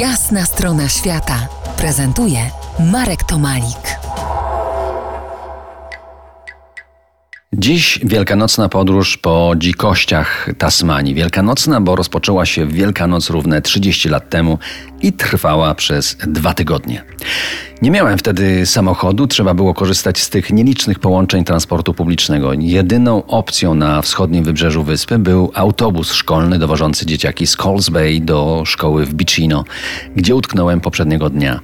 Jasna strona świata prezentuje Marek Tomalik. Dziś wielkanocna podróż po dzikościach Tasmanii. Wielkanocna, bo rozpoczęła się Wielkanoc równe 30 lat temu i trwała przez dwa tygodnie. Nie miałem wtedy samochodu, trzeba było korzystać z tych nielicznych połączeń transportu publicznego. Jedyną opcją na wschodnim wybrzeżu wyspy był autobus szkolny dowożący dzieciaki z Coles Bay do szkoły w Bicino, gdzie utknąłem poprzedniego dnia.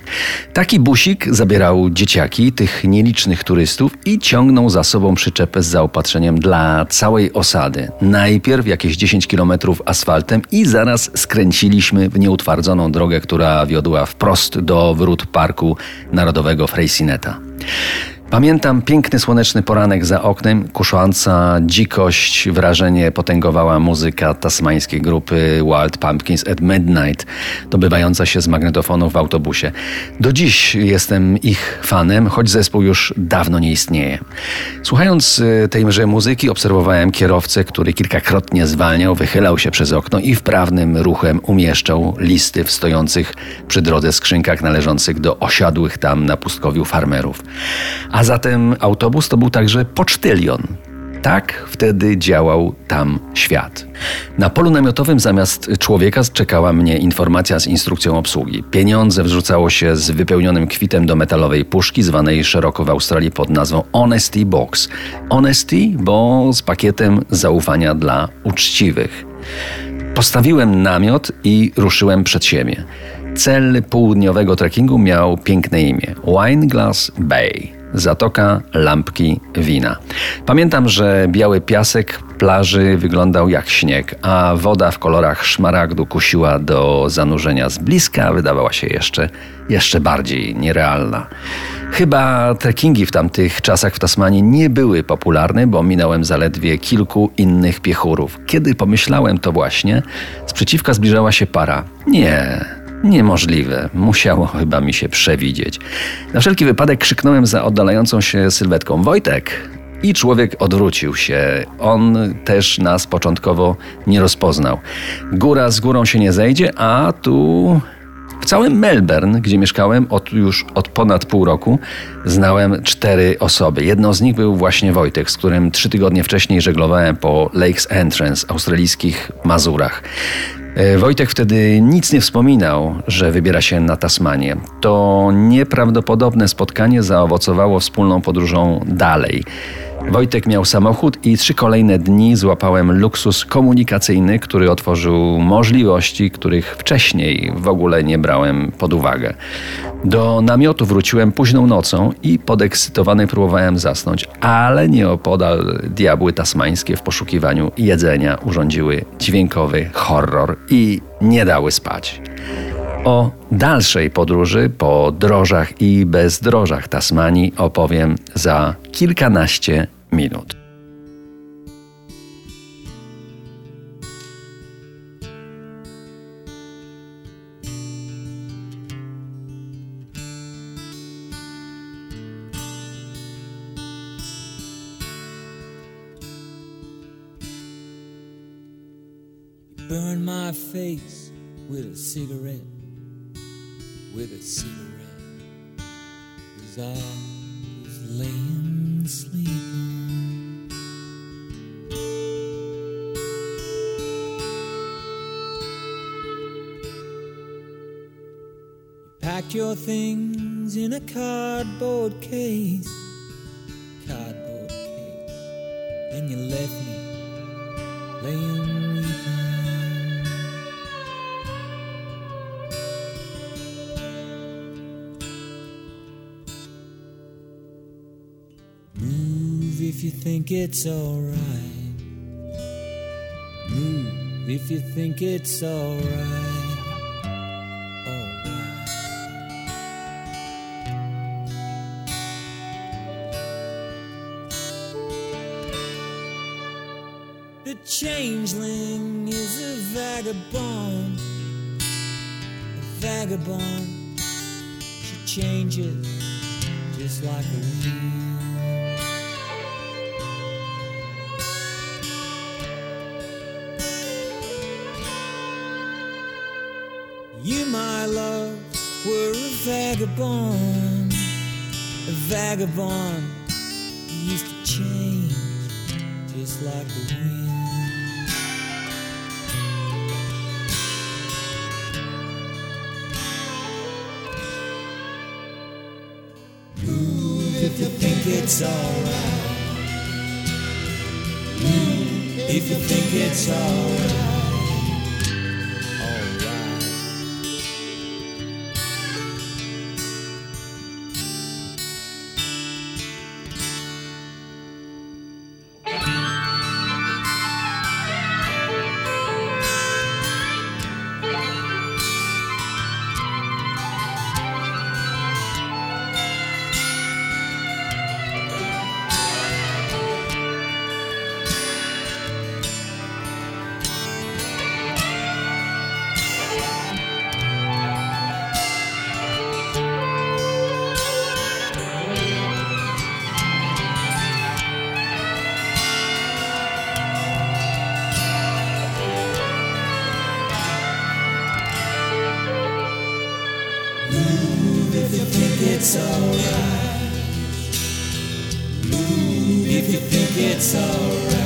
Taki busik zabierał dzieciaki, tych nielicznych turystów i ciągnął za sobą przyczepę z zaopatrzeniem dla całej osady. Najpierw jakieś 10 kilometrów asfaltem i zaraz skręciliśmy w nieutwardzoną drogę, która wiodła wprost do wrót parku Narodowego Freycineta. Pamiętam piękny słoneczny poranek za oknem, kusząca dzikość, wrażenie potęgowała muzyka tasmańskiej grupy Wild Pumpkins at Midnight, dobywająca się z magnetofonów w autobusie. Do dziś jestem ich fanem, choć zespół już dawno nie istnieje. Słuchając y, tejże muzyki obserwowałem kierowcę, który kilkakrotnie zwalniał, wychylał się przez okno i wprawnym ruchem umieszczał listy w stojących przy drodze skrzynkach należących do osiadłych tam na pustkowiu farmerów. A a zatem autobus to był także pocztylion. Tak wtedy działał tam świat. Na polu namiotowym zamiast człowieka czekała mnie informacja z instrukcją obsługi. Pieniądze wrzucało się z wypełnionym kwitem do metalowej puszki, zwanej szeroko w Australii pod nazwą Honesty Box. Honesty, bo z pakietem zaufania dla uczciwych. Postawiłem namiot i ruszyłem przed siebie. Cel południowego trekkingu miał piękne imię Wineglass Bay. Zatoka Lampki Wina. Pamiętam, że biały piasek plaży wyglądał jak śnieg, a woda w kolorach szmaragdu kusiła do zanurzenia z bliska, wydawała się jeszcze, jeszcze bardziej nierealna. Chyba trekkingi w tamtych czasach w Tasmanii nie były popularne, bo minąłem zaledwie kilku innych piechurów. Kiedy pomyślałem to właśnie, sprzeciwka zbliżała się para. Nie, Niemożliwe. Musiało chyba mi się przewidzieć. Na wszelki wypadek krzyknąłem za oddalającą się sylwetką Wojtek. I człowiek odwrócił się. On też nas początkowo nie rozpoznał. Góra z górą się nie zejdzie, a tu w całym Melbourne, gdzie mieszkałem od już od ponad pół roku, znałem cztery osoby. Jedną z nich był właśnie Wojtek, z którym trzy tygodnie wcześniej żeglowałem po Lakes Entrance, australijskich Mazurach. E, Wojtek wtedy nic nie wspominał, że wybiera się na Tasmanię. To nieprawdopodobne spotkanie zaowocowało wspólną podróżą dalej. Wojtek miał samochód i trzy kolejne dni złapałem luksus komunikacyjny, który otworzył możliwości, których wcześniej w ogóle nie brałem pod uwagę. Do namiotu wróciłem późną nocą i podekscytowany próbowałem zasnąć, ale nieopodal diabły tasmańskie w poszukiwaniu jedzenia urządziły dźwiękowy horror i nie dały spać. O dalszej podróży po drożach i bezdrożach Tasmanii opowiem za kilkanaście minut. Burn my face with a cigarette, with a cigarette. Cause I was laying sleeping. You packed your things in a cardboard case, cardboard case, and you left me laying if you think it's alright. Move if you think it's alright. The changeling is a vagabond. A vagabond. She changes just like a weed. You my love were a vagabond, a vagabond he used to change just like the wind. Move if you think it's alright. Move if you think it's. Alright. Move if you think it's alright. Move if you think it's alright.